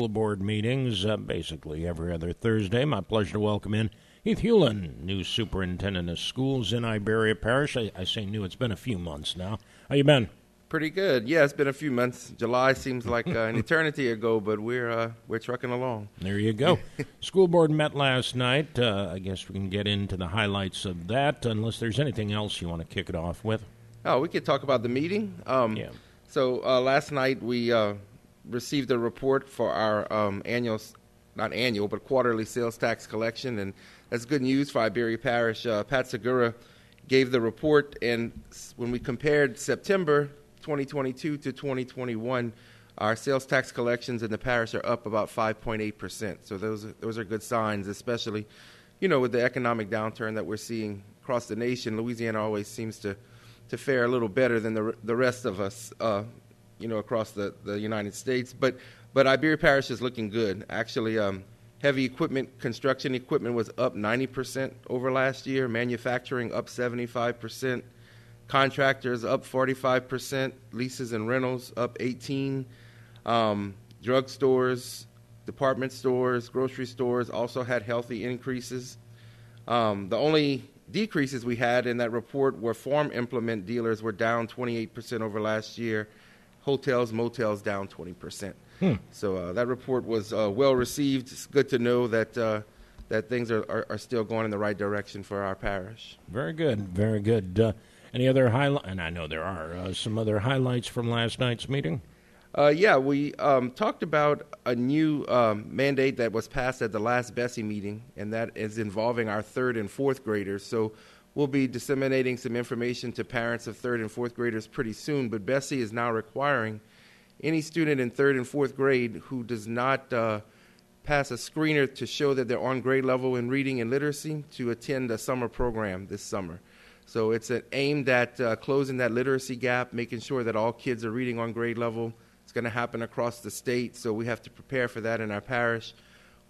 school board meetings uh, basically every other Thursday. My pleasure to welcome in Heath Hulin, new superintendent of schools in Iberia Parish. I, I say new; it's been a few months now. How you been? Pretty good. Yeah, it's been a few months. July seems like uh, an eternity ago, but we're uh, we're trucking along. There you go. School board met last night. Uh, I guess we can get into the highlights of that, unless there's anything else you want to kick it off with. Oh, we could talk about the meeting. Um, Yeah. So uh, last night we uh, received a report for our um, annual, not annual, but quarterly sales tax collection, and that's good news for Iberia Parish. Uh, Pat Segura gave the report, and when we compared September 2022 to 2021, our sales tax collections in the parish are up about 5.8 percent. So those those are good signs, especially, you know, with the economic downturn that we're seeing across the nation. Louisiana always seems to to fare a little better than the the rest of us, uh, you know, across the, the United States. But but Iberia Parish is looking good. Actually, um, heavy equipment, construction equipment was up 90 percent over last year. Manufacturing up 75 percent. Contractors up 45 percent. Leases and rentals up 18. Um, drug stores, department stores, grocery stores also had healthy increases. Um, the only decreases we had in that report were farm implement dealers were down 28% over last year. Hotels, motels down 20%. So uh, that report was uh, well received. It's good to know that uh, that things are, are, are still going in the right direction for our parish. Very good, very good. Uh, any other highlight? And I know there are uh, some other highlights from last night's meeting. Uh, yeah, we um, talked about a new um, mandate that was passed at the last BESE meeting, and that is involving our third and fourth graders. So we'll be disseminating some information to parents of third and fourth graders pretty soon. But BESE is now requiring any student in third and fourth grade who does not uh, pass a screener to show that they're on grade level in reading and literacy to attend a summer program this summer. So it's an aimed at uh, closing that literacy gap, making sure that all kids are reading on grade level. It's going to happen across the state, so we have to prepare for that in our parish.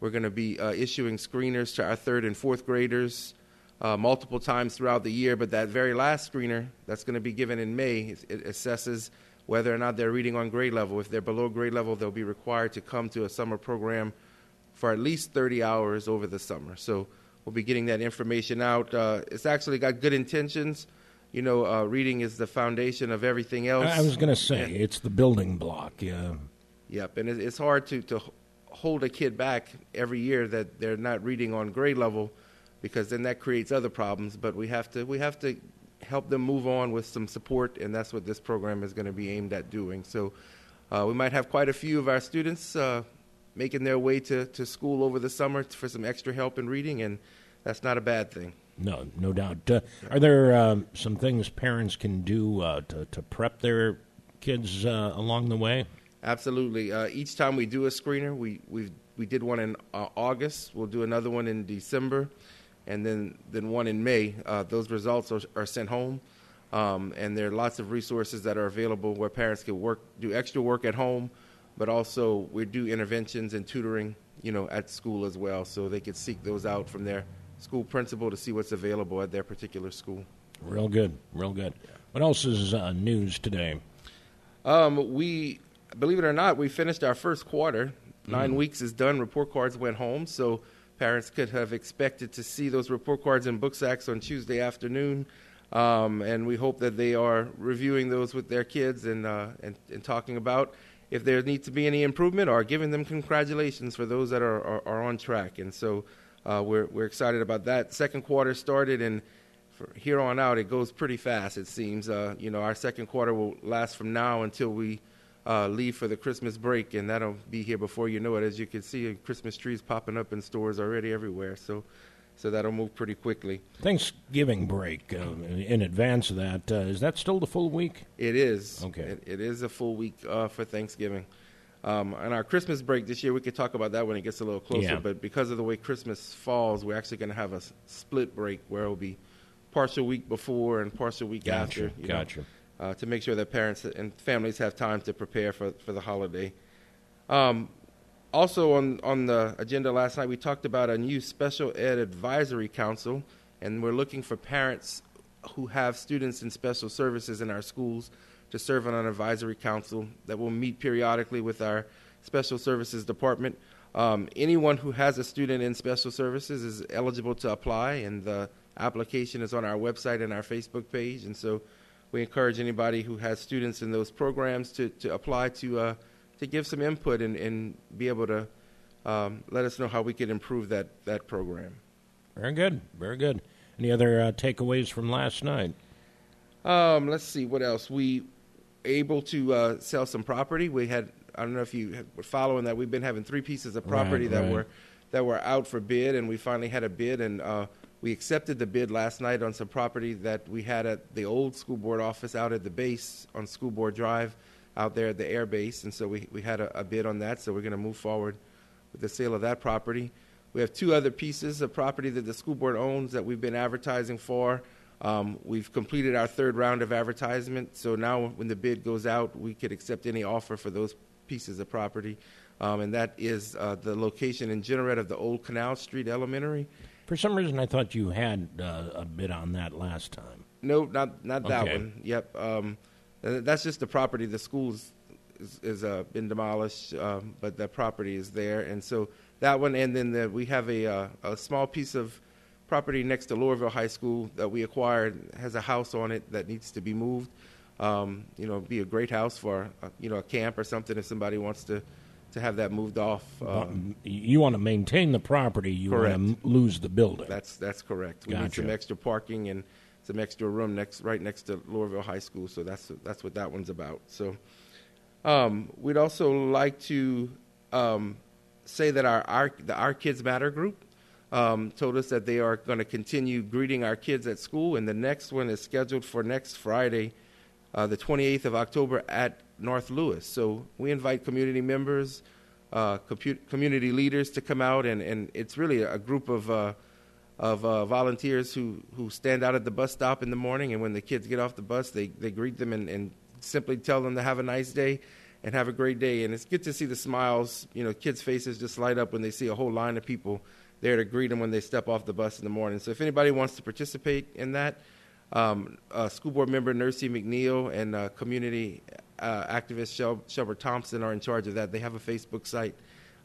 We're going to be uh, issuing screeners to our third and fourth graders uh, multiple times throughout the year, but that very last screener that's going to be given in May, it, it assesses whether or not they're reading on grade level. If they're below grade level, they'll be required to come to a summer program for at least 30 hours over the summer. So we'll be getting that information out. Uh, it's actually got good intentions. You know, uh, reading is the foundation of everything else. I was going to say it's the building block. Yeah. Yep, and it- it's hard to, to hold a kid back every year that they're not reading on grade level, because then that creates other problems. But we have to we have to help them move on with some support, and that's what this program is going to be aimed at doing. So uh, we might have quite a few of our students uh, making their way to, to school over the summer for some extra help in reading, and that's not a bad thing. No, no doubt. Uh, are there um, some things parents can do uh, to, to prep their kids uh, along the way? Absolutely. Uh, each time we do a screener, we we we did one in uh, August. We'll do another one in December, and then then one in May. Uh, those results are, are sent home, um, and there are lots of resources that are available where parents can work do extra work at home, but also we do interventions and tutoring, you know, at school as well, so they could seek those out from their school principal to see what's available at their particular school. Real good, real good. What else is uh, news today? Um, we believe it or not, we finished our first quarter. 9 weeks is done. Report cards went home, so parents could have expected to see those report cards and book sacks on Tuesday afternoon. Um, and we hope that they are reviewing those with their kids and, uh, and and talking about if there needs to be any improvement or giving them congratulations for those that are are, are on track. And so uh, we're we're excited about that. Second quarter started and for here on out, it goes pretty fast. It seems. Uh, you know, our second quarter will last from now until we uh, leave for the Christmas break, and that'll be here before you know it. As you can see, Christmas trees popping up in stores already everywhere. So, so that'll move pretty quickly. Thanksgiving break uh, in advance of that. Uh, is that still the full week? It is. Okay. It, it is a full week uh, for Thanksgiving. Um, and our Christmas break this year, we could talk about that when it gets a little closer. Yeah. But because of the way Christmas falls, we're actually going to have a split break where it'll be partial week before and partial week Gotcha, after. you know, gotcha. Uh, to make sure that parents and families have time to prepare for, for the holiday. Um, also on, on the agenda last night, we talked about a new special ed advisory council, and we're looking for parents who have students in special services in our schools to serve on an advisory council that will meet periodically with our Special Services Department. Um, anyone who has a student in special services is eligible to apply, and the application is on our website and our Facebook page. And so we encourage anybody who has students in those programs to, to apply to, uh, to give some input and, and be able to um, let us know how we can improve that, that program. Very good. Very good. Any other uh, takeaways from last night? Um, let's see what else. We able to uh, sell some property. We had I don't know if you were following that. We've been having three pieces of property Right, that right. were that were out for bid, and we finally had a bid, and uh, we accepted the bid last night on some property that we had at the old school board office out at the base on School Board Drive, out there at the air base, and so we we had a, a bid on that. So we're going to move forward with the sale of that property. We have two other pieces of property that the school board owns that we've been advertising for. Um, we've completed our third round of advertisement, so now when the bid goes out, we could accept any offer for those pieces of property. Um, and that is uh, the location in Jeanerette of the old Canal Street Elementary. For some reason, I thought you had uh, a bit on that last time. No, not not that Okay. one. Yep. Um, that's just the property. The school's is, is uh, been demolished, um, but the property is there, and so that one. And then the, we have a uh, a small piece of property next to Loreauville High School that we acquired has a house on it that needs to be moved. Um, you know, be a great house for uh, you know a camp or something if somebody wants to to have that moved off. Um, you want to maintain the property. You Correct. want to lose the building. That's that's correct. We need some extra parking and some extra room next right next to Loreauville High School. So that's that's what that one's about. So um, we'd also like to um, say that our our the Our Kids Matter group um, told us that they are going to continue greeting our kids at school, and the next one is scheduled for next Friday, uh, the 28th of October at North Lewis. So we invite community members, uh, community leaders to come out, and, and it's really a group of uh, of uh, volunteers who, who stand out at the bus stop in the morning, and when the kids get off the bus, they, they greet them and, and simply tell them to have a nice day and have a great day. And it's good to see the smiles, you know, kids' faces just light up when they see a whole line of people there to greet them when they step off the bus in the morning. So if anybody wants to participate in that, um, uh, school board member Nursey McNeil and uh, community uh, activist Shel- Shelbert Thompson are in charge of that. They have a Facebook site,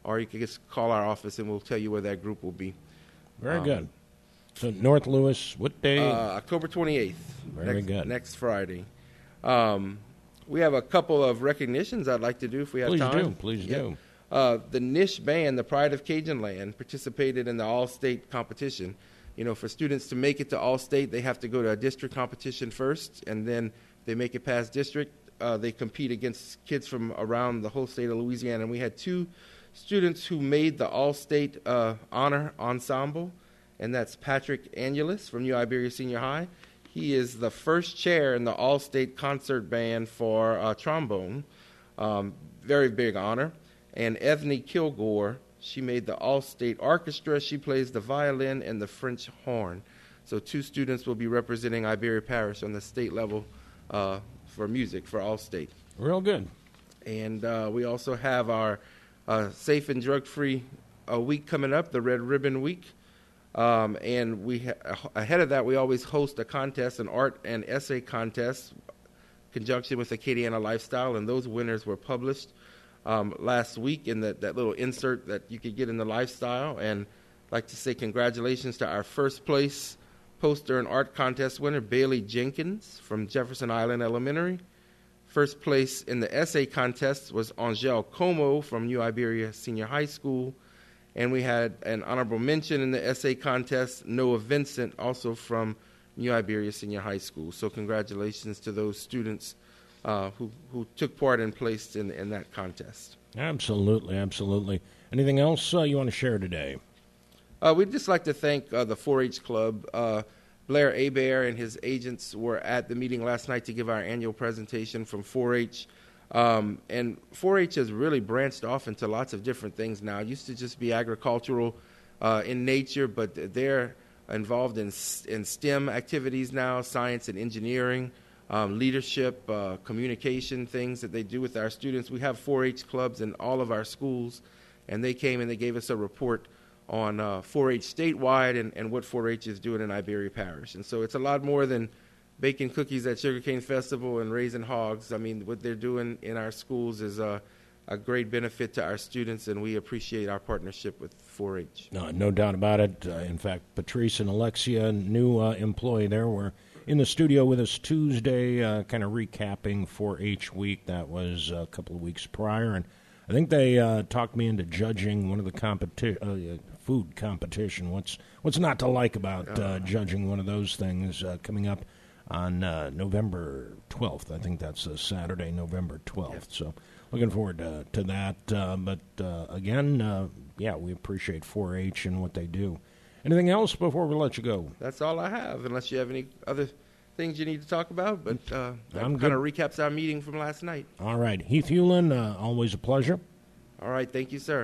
or you can just call our office and we'll tell you where that group will be. Very um, good. So North Lewis, what day? Uh, October 28th. Very next, good. Next Friday. Um, we have a couple of recognitions I'd like to do if we have Please time. do, please Yep. do. Uh, the NISH Band, the Pride of Cajun Land, participated in the All-State competition. You know, for students to make it to All-State, they have to go to a district competition first, and then they make it past district. Uh, they compete against kids from around the whole state of Louisiana. And we had two students who made the All-State uh, Honor Ensemble, and that's Patrick Angelis from New Iberia Senior High. He is the first chair in the All-State Concert Band for uh, trombone. Um, very big honor. And Ethne Kilgore, she made the All-State Orchestra. She plays the violin and the French horn. So two students will be representing Iberia Parish on the state level uh, for music for All-State. Real good. And uh, we also have our uh, safe and drug-free uh, week coming up, the Red Ribbon Week. Um, and we ha- ahead of that, we always host a contest, an art and essay contest, conjunction with Acadiana Lifestyle, and those winners were published um, last week in the, that little insert that you could get in the Lifestyle. And I'd like to say congratulations to our first place poster and art contest winner, Bailey Jenkins from Jefferson Island Elementary. First place in the essay contest was Angel Como from New Iberia Senior High School. And we had an honorable mention in the essay contest, Noah Vincent, also from New Iberia Senior High School. So, congratulations to those students uh, who, who took part and placed in, in that contest. Absolutely, absolutely. Anything else uh, you want to share today? Uh, we'd just like to thank uh, the 4 H Club. Uh, Blair Hebert and his agents were at the meeting last night to give our annual presentation from 4 H. Um, and 4 H has really branched off into lots of different things now. It used to just be agricultural uh, in nature, but they're involved in, in STEM activities now science and engineering, um, leadership, uh, communication, things that they do with our students. We have 4 H clubs in all of our schools, and they came and they gave us a report on uh, 4-H statewide and, and what 4-H is doing in Iberia Parish. And so it's a lot more than baking cookies at Sugarcane Festival and raising hogs. I mean, what they're doing in our schools is uh, a great benefit to our students, and we appreciate our partnership with 4-H. No, no doubt about it. Uh, in fact, Patrice and Alexia, new uh, employee there, were in the studio with us Tuesday, uh, kind of recapping 4-H week. That was a couple of weeks prior, and I think they uh, talked me into judging one of the competi- uh, food competition. What's what's not to like about uh, judging one of those things uh, coming up on uh, November 12th? I think that's a Saturday, November 12th. So looking forward to, to that. Uh, but uh, again, uh, yeah, we appreciate 4-H and what they do. Anything else before we let you go? That's all I have, unless you have any other things you need to talk about. But uh, that I'm kind of recaps our meeting from last night. All right, Heath Hulin, uh, always a pleasure. All right, thank you, sir.